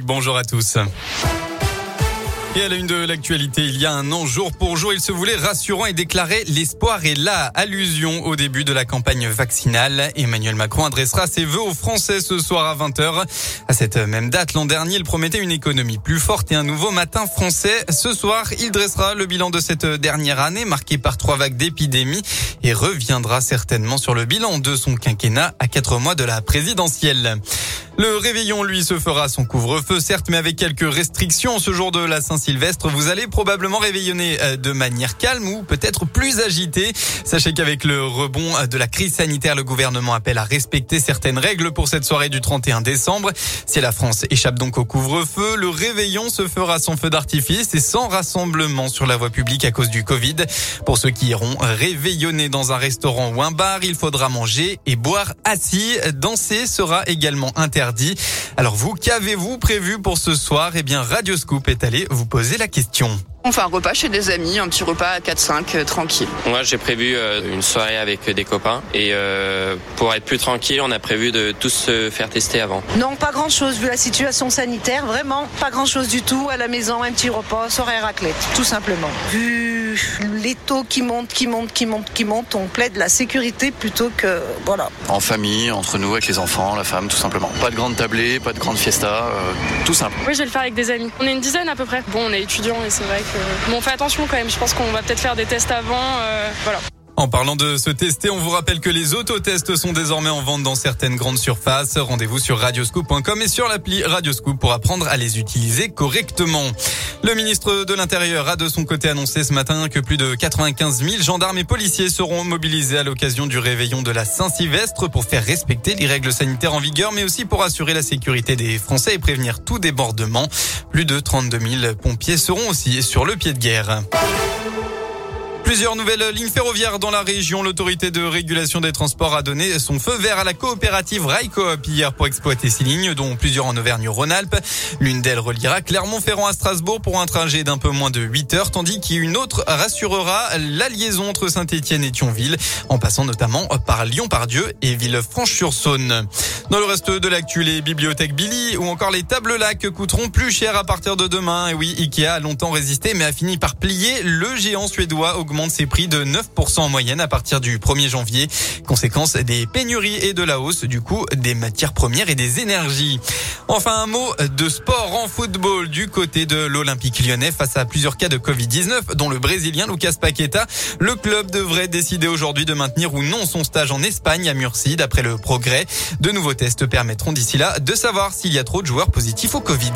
Bonjour à tous. Et à la une de l'actualité, il y a un an, jour pour jour, il se voulait rassurant et déclarait l'espoir est là. Allusion au début de la campagne vaccinale. Emmanuel Macron adressera ses vœux aux Français ce soir à 20h. À cette même date, l'an dernier, il promettait une économie plus forte et un nouveau matin français. Ce soir, il dressera le bilan de cette dernière année marquée par trois vagues d'épidémie et reviendra certainement sur le bilan de son quinquennat à quatre mois de la présidentielle. Le réveillon, lui, se fera son couvre-feu, certes, mais avec quelques restrictions. Ce jour de la Saint-Sylvestre, vous allez probablement réveillonner euh, de manière calme ou peut-être plus agitée. Sachez qu'avec le rebond euh, de la crise sanitaire, le gouvernement appelle à respecter certaines règles pour cette soirée du 31 décembre. Si la France échappe donc au couvre-feu, le réveillon se fera sans feu d'artifice et sans rassemblement sur la voie publique à cause du Covid. Pour ceux qui iront réveillonner dans un restaurant ou un bar, il faudra manger et boire assis. Danser sera également interdit alors vous, qu'avez-vous prévu pour ce soir? Eh bien, Radio Scoop est allé vous poser la question. On fait un repas chez des amis, un petit repas à 4-5, euh, tranquille. Moi, j'ai prévu euh, une soirée avec des copains. Et euh, pour être plus tranquille, on a prévu de tous se faire tester avant. Non, pas grand-chose, vu la situation sanitaire. Vraiment, pas grand-chose du tout. À la maison, un petit repas, soirée raclette, tout simplement. Vu les taux qui montent, qui montent, qui montent, qui montent, on plaide la sécurité plutôt que... Voilà. En famille, entre nous, avec les enfants, la femme, tout simplement. Pas de grande tablée, pas de grande fiesta, tout simple. Oui, je vais le faire avec des amis. On est une dizaine à peu près. Bon, on est étudiants et c'est vrai que Bon, on fait attention quand même. Je pense qu'on va peut-être faire des tests avant. Euh, voilà. En parlant de se tester, on vous rappelle que les autotests sont désormais en vente dans certaines grandes surfaces. Rendez-vous sur radioscoop.com et sur l'appli Radioscoop pour apprendre à les utiliser correctement. Le ministre de l'Intérieur a de son côté annoncé ce matin que plus de 95 000 gendarmes et policiers seront mobilisés à l'occasion du réveillon de la Saint-Sylvestre pour faire respecter les règles sanitaires en vigueur, mais aussi pour assurer la sécurité des Français et prévenir tout débordement. Plus de 32 000 pompiers seront aussi sur le pied de guerre. Plusieurs nouvelles lignes ferroviaires dans la région. L'autorité de régulation des transports a donné son feu vert à la coopérative Railcoop hier pour exploiter ces lignes, dont plusieurs en Auvergne-Rhône-Alpes. L'une d'elles reliera Clermont-Ferrand à Strasbourg pour un trajet d'un peu moins de 8 heures, tandis qu'une autre rassurera la liaison entre Saint-Etienne et Thionville, en passant notamment par Lyon-Pardieu et Villefranche-sur-Saône. Dans le reste de l'actu, les bibliothèques Billy ou encore les tables lacs coûteront plus cher à partir de demain. Et oui, Ikea a longtemps résisté mais a fini par plier. Le géant suédois augmente ses prix de 9% en moyenne à partir du 1er janvier. Conséquence des pénuries et de la hausse du coût des matières premières et des énergies. Enfin, un mot de sport en football du côté de l'Olympique lyonnais face à plusieurs cas de Covid-19, dont le Brésilien Lucas Paqueta. Le club devrait décider aujourd'hui de maintenir ou non son stage en Espagne à Murcie, d'après le progrès. De nouveaux tests permettront d'ici là de savoir s'il y a trop de joueurs positifs au Covid.